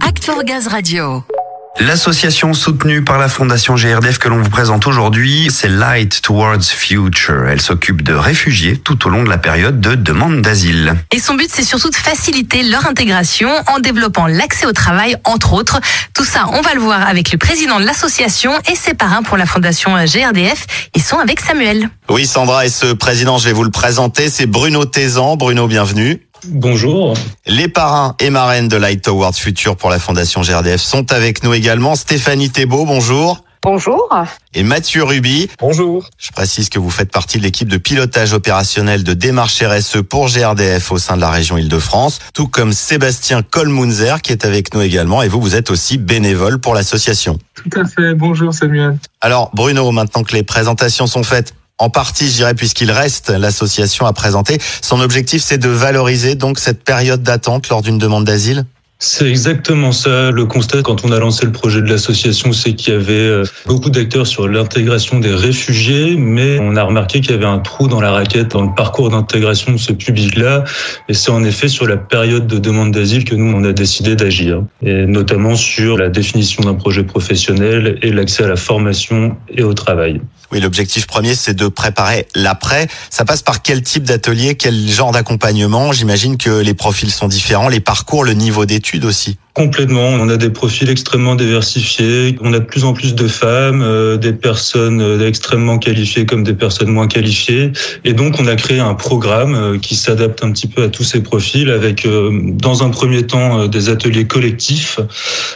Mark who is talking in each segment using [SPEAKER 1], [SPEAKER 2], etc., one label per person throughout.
[SPEAKER 1] Act for Gaz Radio.
[SPEAKER 2] L'association soutenue par la Fondation GRDF que l'on vous présente aujourd'hui, c'est Light Towards Future. Elle s'occupe de réfugiés tout au long de la période de demande d'asile.
[SPEAKER 3] Et son but, c'est surtout de faciliter leur intégration en développant l'accès au travail, entre autres. Tout ça, on va le voir avec le président de l'association et ses parrains pour la Fondation GRDF. Ils sont avec Samuel.
[SPEAKER 4] Oui, Sandra, et ce président, je vais vous le présenter, c'est Bruno Tézan. Bruno, bienvenue.
[SPEAKER 5] Bonjour.
[SPEAKER 4] Les parrains et marraines de Light Towards Future pour la Fondation GRDF sont avec nous également. Stéphanie Thébault, bonjour.
[SPEAKER 6] Bonjour.
[SPEAKER 4] Et Mathieu Ruby.
[SPEAKER 5] Bonjour.
[SPEAKER 4] Je précise que vous faites partie de l'équipe de pilotage opérationnel de démarche RSE pour GRDF au sein de la région Île-de-France, tout comme Sébastien Kolmunzer qui est avec nous également. Et vous, vous êtes aussi bénévole pour l'association.
[SPEAKER 5] Tout à fait. Bonjour Samuel.
[SPEAKER 4] Alors Bruno, maintenant que les présentations sont faites, en partie, je dirais, puisqu'il reste l'association à présenter. Son objectif, c'est de valoriser donc cette période d'attente lors d'une demande d'asile?
[SPEAKER 5] C'est exactement ça. Le constat quand on a lancé le projet de l'association, c'est qu'il y avait euh, beaucoup d'acteurs sur l'intégration des réfugiés, mais on a remarqué qu'il y avait un trou dans la raquette dans le parcours d'intégration de ce public-là. Et c'est en effet sur la période de demande d'asile que nous, on a décidé d'agir. Et notamment sur la définition d'un projet professionnel et l'accès à la formation et au travail.
[SPEAKER 4] Oui, l'objectif premier, c'est de préparer l'après. Ça passe par quel type d'atelier, quel genre d'accompagnement? J'imagine que les profils sont différents, les parcours, le niveau d'études aussi.
[SPEAKER 5] Complètement. On a des profils extrêmement diversifiés. On a de plus en plus de femmes, euh, des personnes euh, extrêmement qualifiées comme des personnes moins qualifiées. Et donc, on a créé un programme euh, qui s'adapte un petit peu à tous ces profils avec, dans un premier temps, des ateliers collectifs,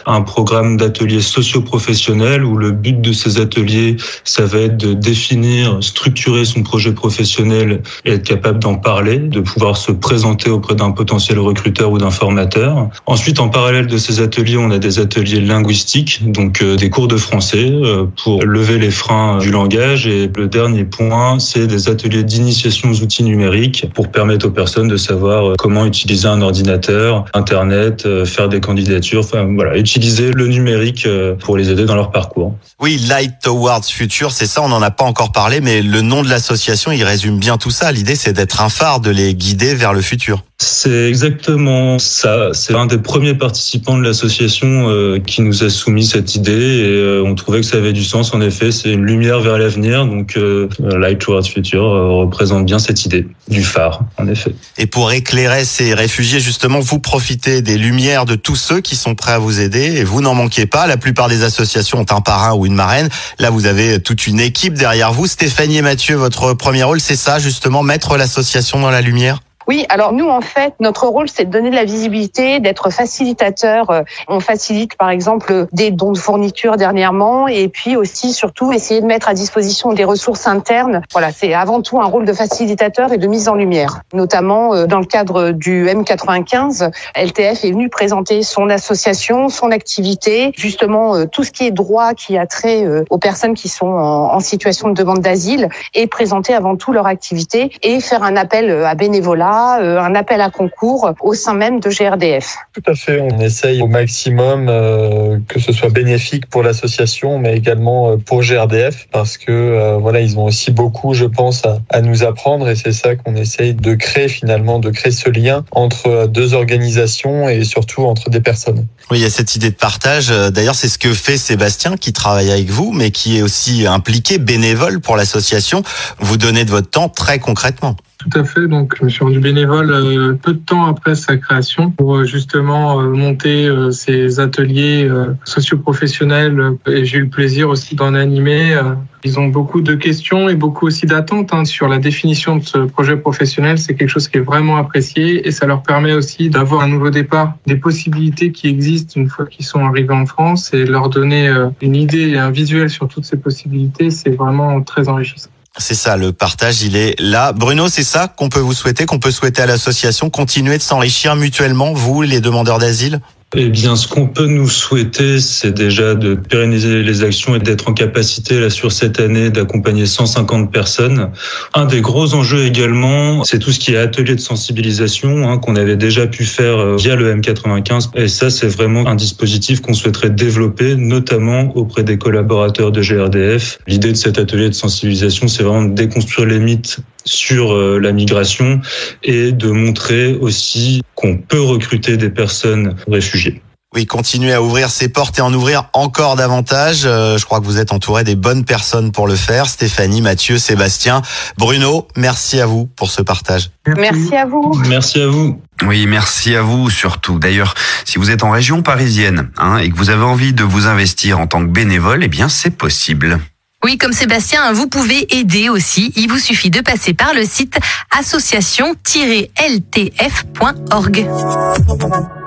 [SPEAKER 5] un programme d'ateliers socio-professionnels où le but de ces ateliers, ça va être de définir, structurer son projet professionnel et être capable d'en parler, de pouvoir se présenter auprès d'un potentiel recruteur ou d'un formateur. Ensuite, en parallèle de ces ateliers, on a des ateliers linguistiques, donc euh, des cours de français euh, pour lever les freins du langage. Et le dernier point, c'est des ateliers d'initiation aux outils numériques pour permettre aux personnes de savoir euh, comment utiliser un ordinateur, Internet, faire des candidatures, enfin voilà, utiliser le numérique pour les aider dans leur parcours.
[SPEAKER 4] Oui, Light Towards Future, c'est ça, on n'en a pas encore parlé, mais le nom de l'association, il résume bien tout ça. L'idée, c'est d'être un phare, de les guider vers le futur.
[SPEAKER 5] C'est exactement ça. C'est un des premiers participants de l'association euh, qui nous a soumis cette idée et euh, on trouvait que ça avait du sens. En effet, c'est une lumière vers l'avenir. Donc, euh, Light Towards Future représente bien cette idée du phare, en effet.
[SPEAKER 4] Et pour éclairer ces réfugiés, justement, vous profitez des lumières de tous ceux qui sont prêts à vous aider et vous n'en manquez pas. La plupart des associations ont un parrain ou une marraine. Là, vous avez toute une équipe derrière vous. Stéphanie et Mathieu, votre premier rôle, c'est ça, justement, mettre l'association dans la lumière?
[SPEAKER 6] Oui, alors nous, en fait, notre rôle, c'est de donner de la visibilité, d'être facilitateur. Euh, on facilite, par exemple, des dons de fournitures dernièrement, et puis aussi, surtout, essayer de mettre à disposition des ressources internes. Voilà, c'est avant tout un rôle de facilitateur et de mise en lumière. Notamment, euh, dans le cadre du M95, LTF est venu présenter son association, son activité, justement, euh, tout ce qui est droit qui a trait aux personnes qui sont en situation de demande d'asile, et présenter avant tout leur activité et faire un appel à bénévolat euh, un appel à concours au sein même de GRDF.
[SPEAKER 7] Tout à fait, on essaye au maximum euh, que ce soit bénéfique pour l'association, mais également euh, pour GRDF, parce que voilà, ils ont aussi beaucoup, je pense, à, à nous apprendre, et c'est ça qu'on essaye de créer finalement, de créer ce lien entre deux organisations et surtout entre des personnes.
[SPEAKER 4] Oui, il y a cette idée de partage. D'ailleurs, c'est ce que fait Sébastien, qui travaille avec vous, mais qui est aussi impliqué bénévole pour l'association. Vous donnez de votre temps très concrètement.
[SPEAKER 7] Tout à fait. Donc, je me suis rendu bénévole euh, peu de temps après sa création pour euh, justement euh, monter ces ateliers socioprofessionnels et j'ai eu le plaisir aussi d'en animer. Ils ont beaucoup de questions et beaucoup aussi d'attentes hein, sur la définition de ce projet professionnel. C'est quelque chose qui est vraiment apprécié et ça leur permet aussi d'avoir un nouveau départ, des possibilités qui existent une fois qu'ils sont arrivés en France et leur donner une idée et un visuel sur toutes ces possibilités. C'est vraiment très enrichissant.
[SPEAKER 4] C'est ça, le partage, il est là. Bruno, c'est ça qu'on peut vous souhaiter, qu'on peut souhaiter à l'association, continuer de s'enrichir mutuellement, vous, les demandeurs d'asile?
[SPEAKER 5] Eh bien, ce qu'on peut nous souhaiter, c'est déjà de pérenniser les actions et d'être en capacité, là, sur cette année, d'accompagner 150 personnes. Un des gros enjeux également, c'est tout ce qui est atelier de sensibilisation, hein, qu'on avait déjà pu faire euh, via le M95. Et ça, c'est vraiment un dispositif qu'on souhaiterait développer, notamment auprès des collaborateurs de GRDF. L'idée de cet atelier de sensibilisation, c'est vraiment de déconstruire les mythes sur euh, la migration et de montrer aussi qu'on peut recruter des personnes réfugiées.
[SPEAKER 4] Oui, continuez à ouvrir ses portes et en ouvrir encore davantage. Euh, je crois que vous êtes entouré des bonnes personnes pour le faire. Stéphanie, Mathieu, Sébastien, Bruno, merci à vous pour ce partage.
[SPEAKER 6] Merci à vous.
[SPEAKER 5] Merci à vous.
[SPEAKER 2] Oui, merci à vous surtout. D'ailleurs, si vous êtes en région parisienne hein, et que vous avez envie de vous investir en tant que bénévole, eh bien c'est possible.
[SPEAKER 3] Oui, comme Sébastien, vous pouvez aider aussi. Il vous suffit de passer par le site association-ltf.org.